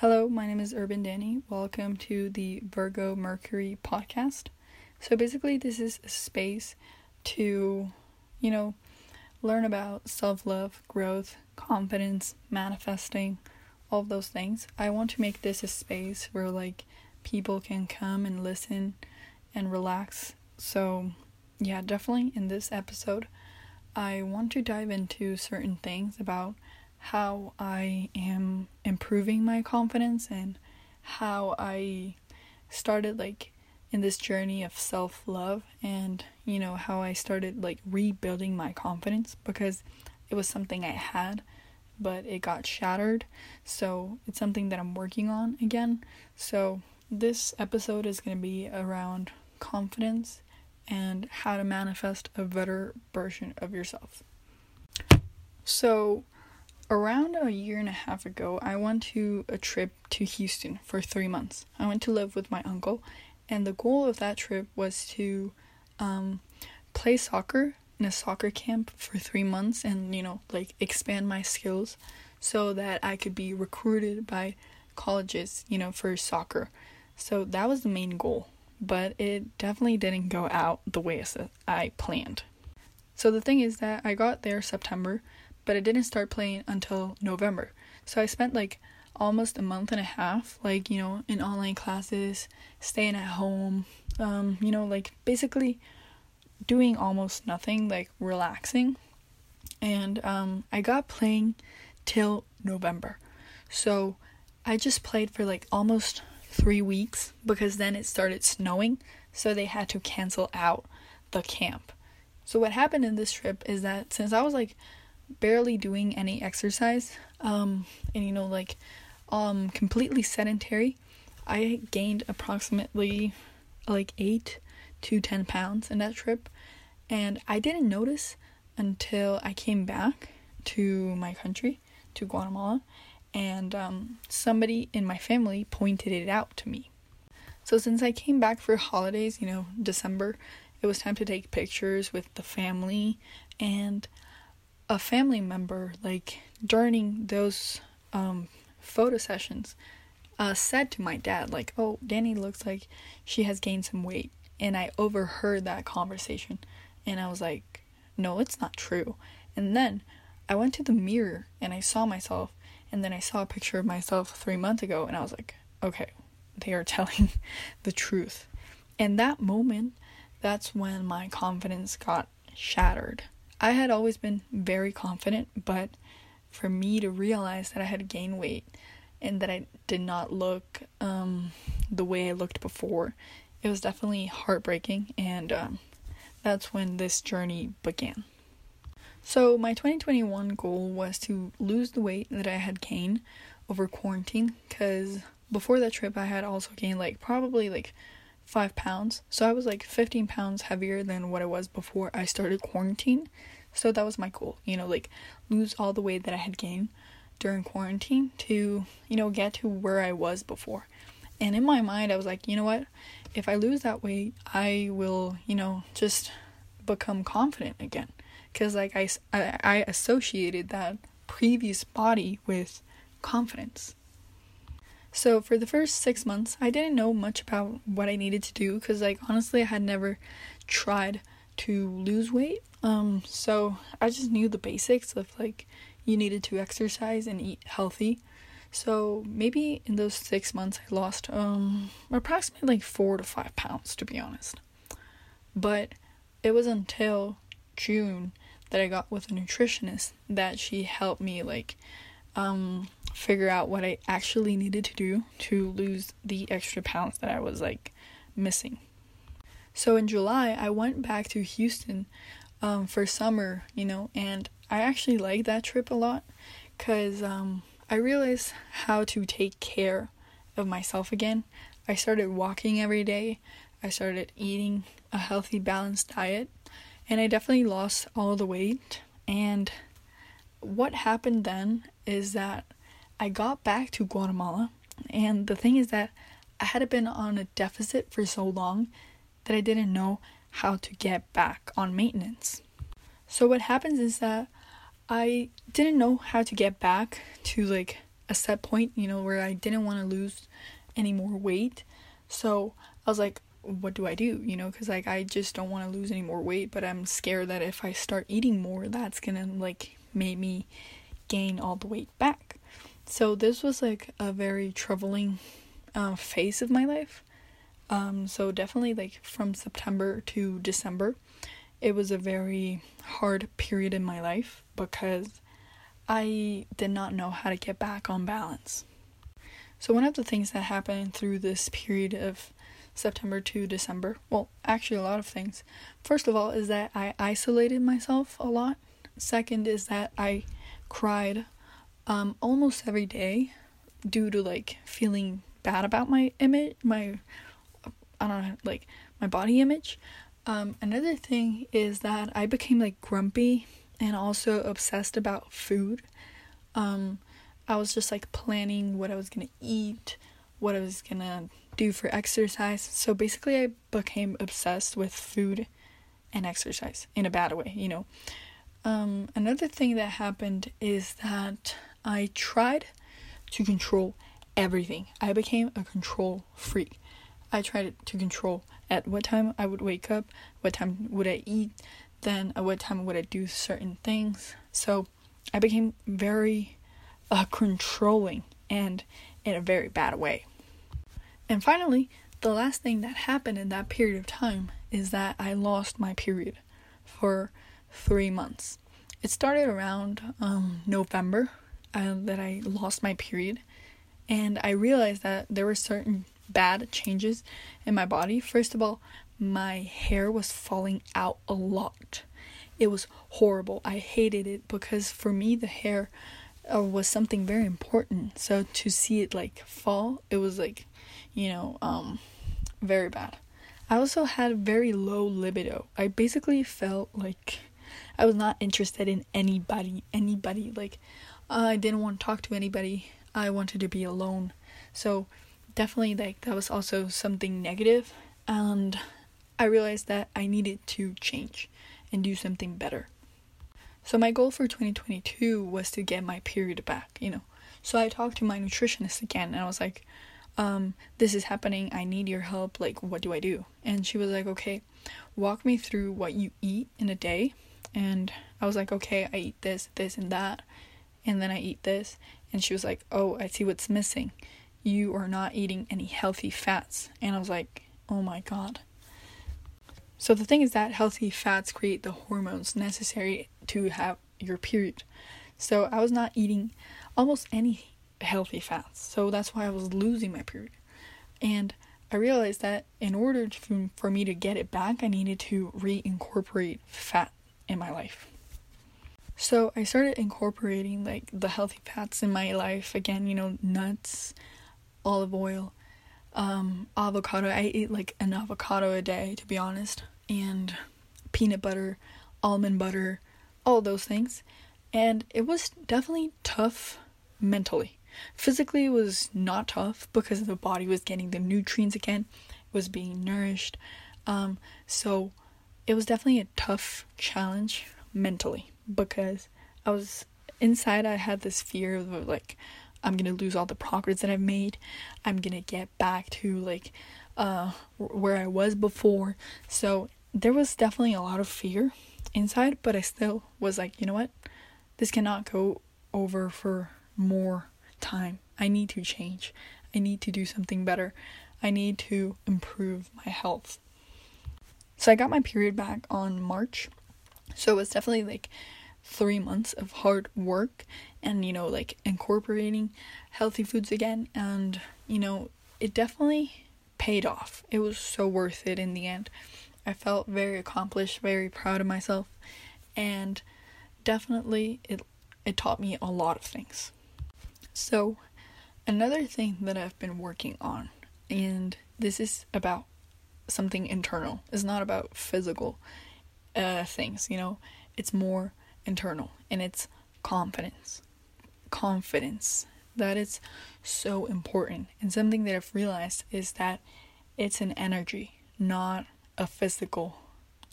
Hello, my name is Urban Danny. Welcome to the Virgo Mercury podcast. So basically, this is a space to, you know, learn about self love, growth, confidence, manifesting, all those things. I want to make this a space where like people can come and listen and relax. So, yeah, definitely in this episode, I want to dive into certain things about how I am improving my confidence and how I started like in this journey of self love and you know how I started like rebuilding my confidence because it was something I had but it got shattered. So it's something that I'm working on again. So this episode is going to be around confidence and how to manifest a better version of yourself. So Around a year and a half ago, I went to a trip to Houston for three months. I went to live with my uncle, and the goal of that trip was to um, play soccer in a soccer camp for three months and, you know, like expand my skills so that I could be recruited by colleges, you know, for soccer. So that was the main goal, but it definitely didn't go out the way I planned. So the thing is that I got there September but I didn't start playing until November. So I spent like almost a month and a half, like, you know, in online classes, staying at home, um, you know, like basically doing almost nothing, like relaxing. And um, I got playing till November. So I just played for like almost three weeks because then it started snowing, so they had to cancel out the camp. So what happened in this trip is that since I was like barely doing any exercise um and you know like um completely sedentary i gained approximately like 8 to 10 pounds in that trip. And i didn't notice until i came back to my country to guatemala and um, somebody in my family pointed it out to me. So since i came back for holidays you know december it was time to take pictures with the family and a family member, like during those um, photo sessions, uh, said to my dad, like, "Oh, Danny looks like she has gained some weight," and I overheard that conversation, and I was like, "No, it's not true." And then I went to the mirror and I saw myself, and then I saw a picture of myself three months ago, and I was like, "Okay, they are telling the truth." And that moment, that's when my confidence got shattered I had always been very confident, but for me to realize that I had gained weight and that I did not look um, the way I looked before, it was definitely heartbreaking, and um, that's when this journey began. So, my 2021 goal was to lose the weight that I had gained over quarantine because before that trip, I had also gained like probably like five pounds. So I was like 15 pounds heavier than what I was before I started quarantine. So that was my goal, you know, like lose all the weight that I had gained during quarantine to, you know, get to where I was before. And in my mind, I was like, you know what? If I lose that weight, I will, you know, just become confident again. Because, like, I, I, I associated that previous body with confidence. So for the first six months, I didn't know much about what I needed to do because, like, honestly, I had never tried to lose weight. Um, so I just knew the basics of like you needed to exercise and eat healthy. So maybe in those six months, I lost um approximately like four to five pounds, to be honest. But it was until June that I got with a nutritionist that she helped me like um figure out what I actually needed to do to lose the extra pounds that I was like missing. So in July, I went back to Houston um, for summer, you know, and I actually liked that trip a lot because um, I realized how to take care of myself again. I started walking every day, I started eating a healthy, balanced diet, and I definitely lost all the weight. And what happened then is that I got back to Guatemala, and the thing is that I had been on a deficit for so long that I didn't know how to get back on maintenance. So what happens is that I didn't know how to get back to like a set point, you know, where I didn't want to lose any more weight. So I was like, what do I do? You know, because like I just don't want to lose any more weight, but I'm scared that if I start eating more, that's gonna like make me gain all the weight back. So this was like a very troubling uh, phase of my life. Um, so definitely like from September to December, it was a very hard period in my life because I did not know how to get back on balance. So one of the things that happened through this period of September to December, well, actually a lot of things. First of all is that I isolated myself a lot. Second is that I cried um, almost every day due to like feeling bad about my image, my I don't know, like my body image. Um, another thing is that I became like grumpy and also obsessed about food. Um, I was just like planning what I was gonna eat, what I was gonna do for exercise. So basically, I became obsessed with food and exercise in a bad way, you know. Um, another thing that happened is that I tried to control everything. I became a control freak. I tried to control at what time I would wake up, what time would I eat, then at what time would I do certain things. So I became very uh, controlling and in a very bad way. And finally, the last thing that happened in that period of time is that I lost my period for three months. It started around um, November uh, that I lost my period, and I realized that there were certain bad changes in my body. First of all, my hair was falling out a lot. It was horrible. I hated it because for me, the hair uh, was something very important. So to see it like fall, it was like, you know, um, very bad. I also had very low libido. I basically felt like I was not interested in anybody, anybody. Like, I didn't want to talk to anybody. I wanted to be alone. So, definitely, like, that was also something. And I realized that I needed to change and do something better. So, my goal for 2022 was to get my period back, you know. So, I talked to my nutritionist again and I was like, um, this is happening. I need your help. Like, what do I do? And she was like, okay, walk me through what you eat in a day and I was like, okay, I eat this, this, and that, and then I eat this. And she was like, oh, I see what's missing. You are not eating any healthy fats. And I was like, oh my god. So the thing is that healthy fats create the hormones necessary to have your period. So I was not eating almost any healthy fats. So that's why I was losing my period. And I realized that in order to, for me to get it back, I needed to reincorporate fat in my life. So I started incorporating like the healthy fats in my life again, you know, nuts, olive oil, um, avocado. I eat like an avocado a day to be honest, and peanut butter, almond butter, all those things. And it was definitely tough mentally. Physically, it was not tough because the body was getting the nutrients again, it was being nourished. Um, so it was definitely a tough challenge mentally because I was inside I had this fear of like I'm to lose all the progress that I've made. I'm to get back to like uh where I was before. So there was definitely a lot of fear inside, but I still was like, you know what? This cannot go over for more time. I need to change. I need to do something better. I need to improve my health. So I got my period back on March. So it was definitely like three months of hard work and, you know, like incorporating healthy foods again. And, you know, it definitely paid off. It was so worth it in the end. I felt very accomplished, very proud of myself, and definitely it it taught me a lot of things. So, another thing that I've been working on, and this is about something internal. It's not about physical uh, things, you know. It's more internal and it's confidence. Confidence. That is so important. And something that I've realized is that it's an energy, not a physical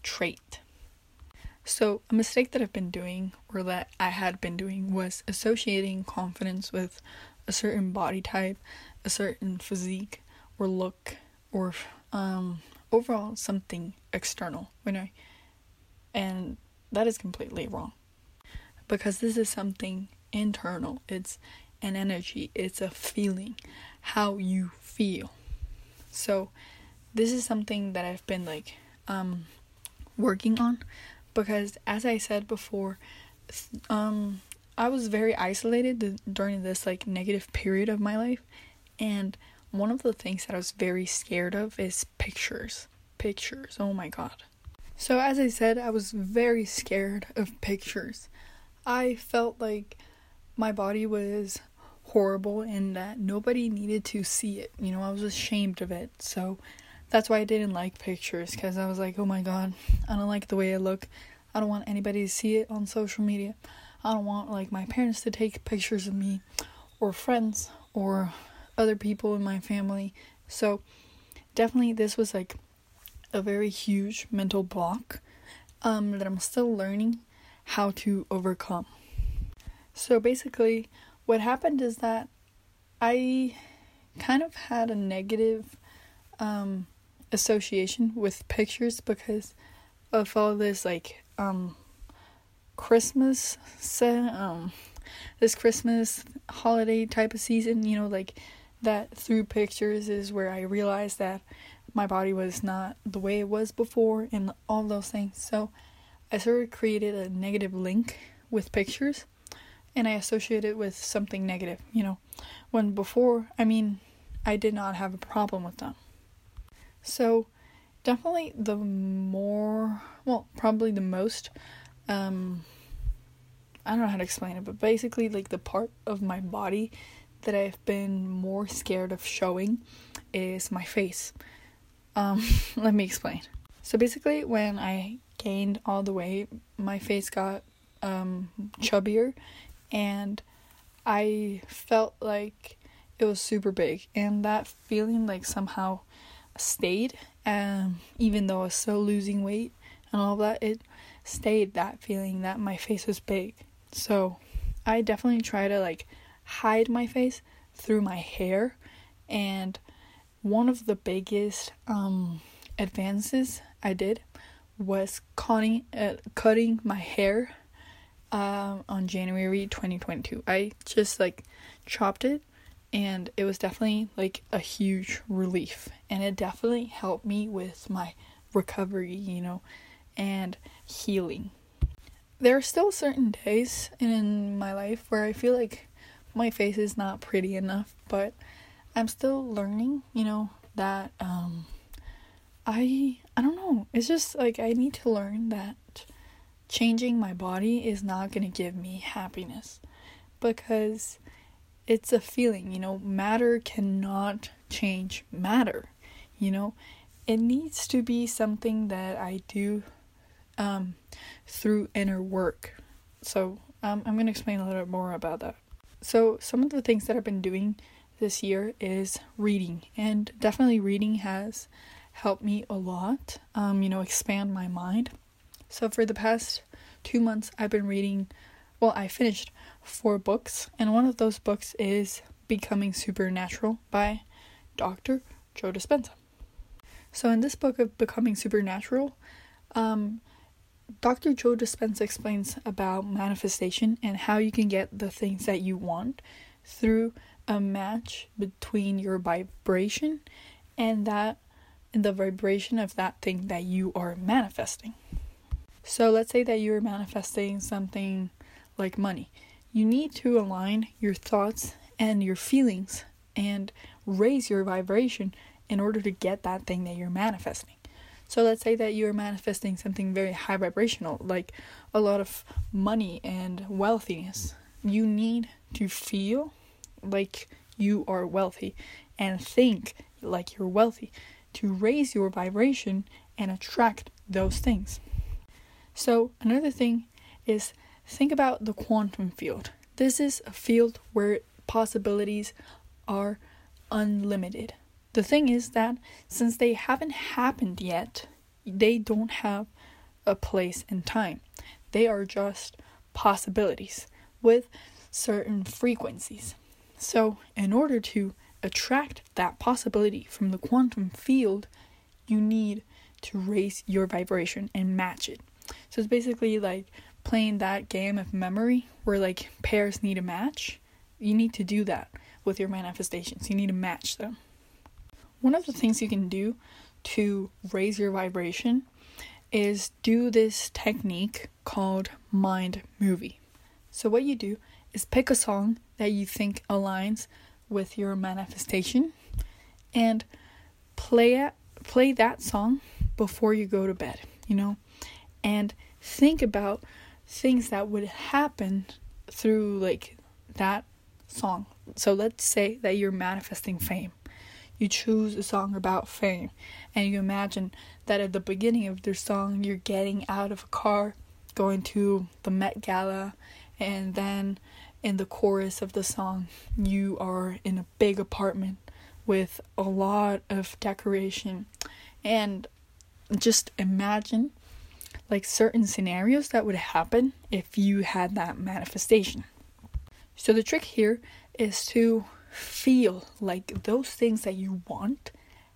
trait. So, a mistake that I've been doing, or that I had been doing, was associating confidence with a certain body type, a certain physique or look or um overall something external when I and that is completely wrong. Because this is something internal. It's an energy, it's a feeling, how you feel. So this is something that I've been like um working on because as I said before um I was very isolated during this like negative period of my life and one of the things that I was very scared of is pictures. Pictures. Oh my god. So as I said, I was very scared of pictures. I felt like my body was horrible and that nobody needed to see it. You know, I was ashamed of it. So that's why I didn't like pictures because I was like, oh my god, I don't like the way I look. I don't want anybody to see it on social media. I don't want like my parents to take pictures of me or friends or other people in my family. So definitely this was like a very huge mental block um, that I'm still learning how to overcome. So basically, what happened is that I kind of had a negative um, association with pictures because of all this like um, Christmas um this Christmas holiday type of season, you know, like that through pictures is where I realized that my body was not the way it was before and all those things. So I sort of created a negative link with pictures and I associated it with something negative, you know. When before, I mean, I did not have a problem with them. So, definitely the more, well, probably the most, um, I don't know how to explain it, but basically, like the part of my body that I've been more scared of showing is my face. Um, let me explain. So basically, when I gained all the weight, my face got um, chubbier, and I felt like it was super big, and that feeling like somehow stayed. Um, even though I was still losing weight and all that, it stayed that feeling that my face was big. So I definitely try to like hide my face through my hair and one of the biggest um, advances I did was cutting uh, cutting my hair um, on January 2022. I just like chopped it and it was definitely like a huge relief and it definitely helped me with my recovery, you know, and healing. There are still certain days in my life where I feel like my face is not pretty enough, but I'm still learning, you know, that um I I don't know. It's just like I need to learn that changing my body is not going to give me happiness because it's a feeling, you know, matter cannot change matter, you know. It needs to be something that I do um through inner work. So, um I'm going to explain a little bit more about that. So, some of the things that I've been doing this year is reading, and definitely reading has helped me a lot, um, you know, expand my mind. So, for the past two months, I've been reading, well, I finished four books, and one of those books is Becoming Supernatural by Dr. Joe Dispenza. So, in this book of Becoming Supernatural, um, Dr. Joe Dispenza explains about manifestation and how you can get the things that you want through a match between your vibration and that the vibration of that thing that you are manifesting. So let's say that you're manifesting something like money. You need to align your thoughts and your feelings and raise your vibration in order to get that thing that you're manifesting. So let's say that you're manifesting something very high vibrational, like a lot of money and wealthiness. You need to feel like you are wealthy and think like you're wealthy to raise your vibration and attract those things. So, another thing is think about the quantum field. This is a field where possibilities are unlimited. The thing is that since they haven't happened yet, they don't have a place in time. They are just possibilities with certain frequencies. So, in order to attract that possibility from the quantum field, you need to raise your vibration and match it. So, it's basically like playing that game of memory where like pairs need a match. You need to do that with your manifestations, you need to match them. One of the things you can do to raise your vibration is do this technique called mind movie. So, what you do is pick a song that you think aligns with your manifestation and play it, play that song before you go to bed, you know? And think about things that would happen through like that song. So let's say that you're manifesting fame. You choose a song about fame and you imagine that at the beginning of their song you're getting out of a car going to the Met Gala and then in the chorus of the song, you are in a big apartment with a lot of decoration. And just imagine like certain scenarios that would happen if you had that manifestation. So the trick here is to feel like those things that you want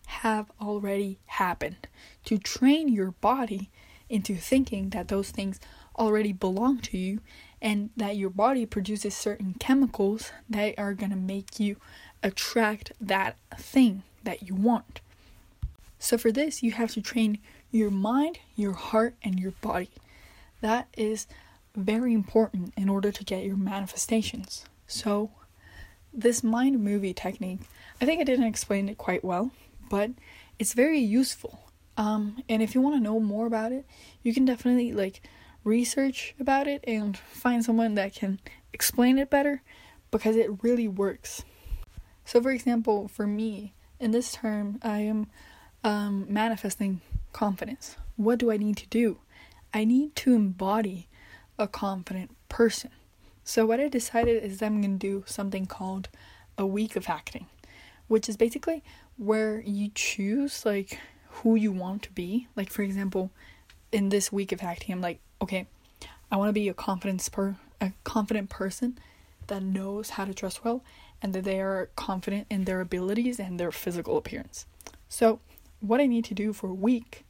have already happened. To train your body into thinking that those things already belong to you and that your body produces certain chemicals that are going to make you attract that thing that you want. So, for this, you have to train your mind, your heart, and your body. That is very important in order to get your manifestations. So, this mind movie technique, I think I didn't explain it quite well, but it's very useful. Um, and if you want to know more about it, you can definitely like research about it and find someone that can explain it better because it really works. So, for example, for me, in this term, I am um, manifesting confidence. What do I need to do? I need to embody a confident person. So, what I decided is I'm going to do something called a week of acting, which is basically where you choose like who you want to be. Like, for example, in this week of acting, I'm like, okay, I want to be a confidence per a confident person that knows how to dress well and that they are confident in their abilities and their physical appearance. So, what I need to do for a week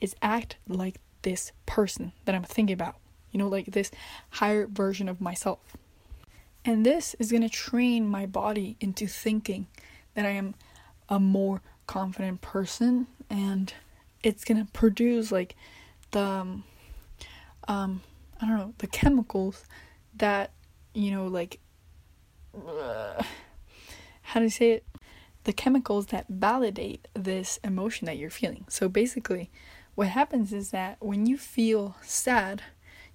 is act like this person that I'm thinking about. You know, like this higher version of myself. And this is going to train my body into thinking that I am a more confident person and it's going to produce like the um, um I don't know, the chemicals that, you know, like uh, how do you say it? The chemicals that validate this emotion that you're feeling. So basically, what happens is that when you feel sad,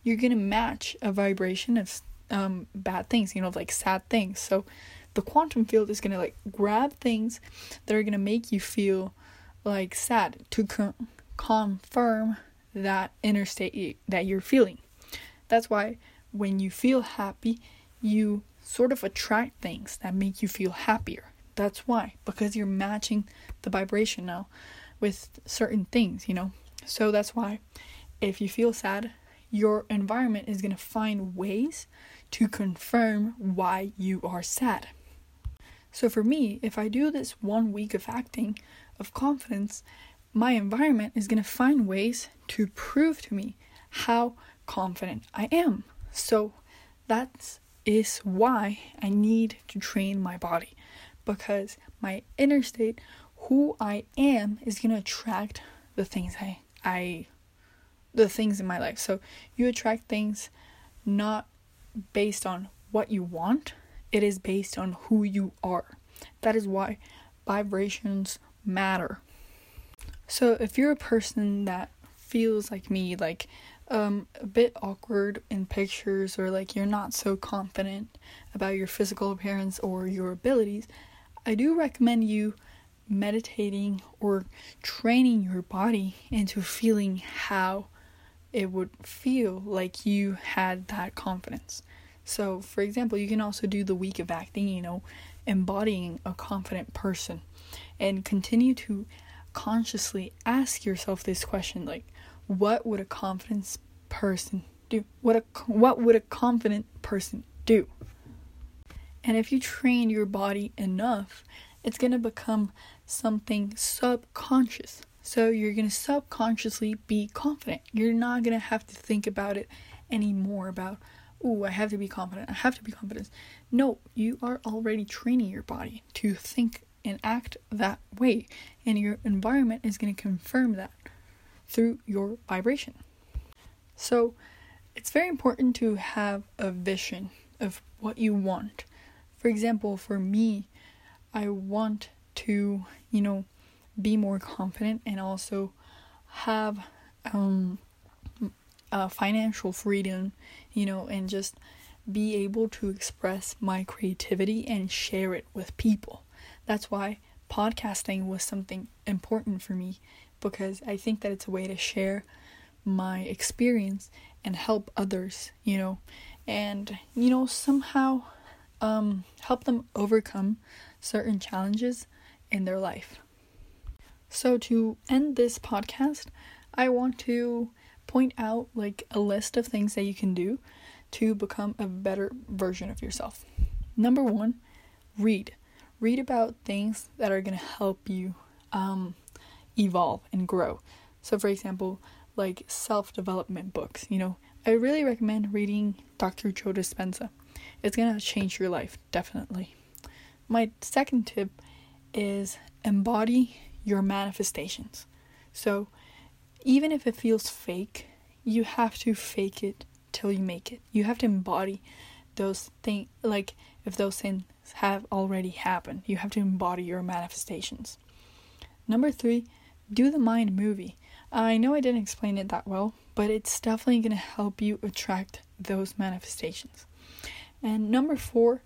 you're gonna match a vibration of um, bad things, you know, like sad things. So the quantum field is gonna like grab things that are gonna make you feel like sad to con- confirm that inner state that you're feeling. That's why when you feel happy, you sort of attract things that make you feel happier. That's why, because you're matching the vibration now with certain things, you know. So that's why if you feel sad, your environment is going to find ways to confirm why you are sad. So for me, if I do this one week of acting of confidence, my environment is going to find ways to prove to me how confident I am. So that is why I need to train my body because my inner state, who I am, is going to attract the things I I the things in my life. So you attract things not based on what you want, it is based on who you are. That is why vibrations matter. So if you're a person that feels like me, like um, a bit awkward in pictures, or like you're not so confident about your physical appearance or your abilities, I do recommend you meditating or training your body into feeling how it would feel like you had that confidence. So, for example, you can also do the week of acting, you know, embodying a confident person and continue to consciously ask yourself this question like what would a confident person do what a what would a confident person do And if you train your body enough, it's going to become something subconscious. So you're going to subconsciously be confident. You're not going to have to think about it anymore about, oh, I have to be confident. I have to be confident. No, you are already training your body to think and act that way. And your environment is going to confirm that through your vibration. So it's very important to have a vision of what you want. For example, for me, I want to, you know, be more confident and also have um, financial freedom, you know, and just be able to express my creativity and share it with people. That's why podcasting was something important for me because I think that it's a way to share my experience and help others, you know, and you know somehow um help them overcome certain challenges in their life. So, to end this podcast, I want to point out like a list of things that you can do to become a better version of yourself. Number one, read. Read about things that are going to help you um, evolve and grow. So, for example, like self development books, you know, I really recommend reading Dr. Joe Dispenza. It's going to change your life, definitely. My second tip is embody your manifestations. So, even if it feels fake, you have to fake it till you make it. You have to embody those things, like if those things have already happened, you have to embody your manifestations. Number three, do the mind movie. I know I didn't explain it that well, but it's definitely going to help you attract those manifestations. And number four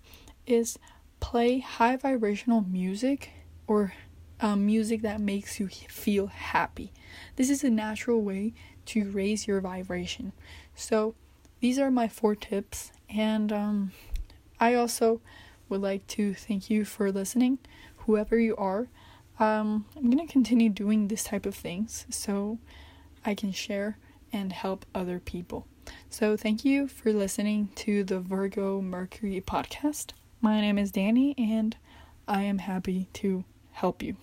is play high vibrational music or um, music that makes you feel happy. This is a natural way to raise your vibration. So, these are my four tips, and um, I also would like to thank you for listening, whoever you are. Um, I'm gonna continue doing this type of things so I can share and help other people. So, thank you for listening to the Virgo Mercury podcast. My name is Danny, and I am happy to help you.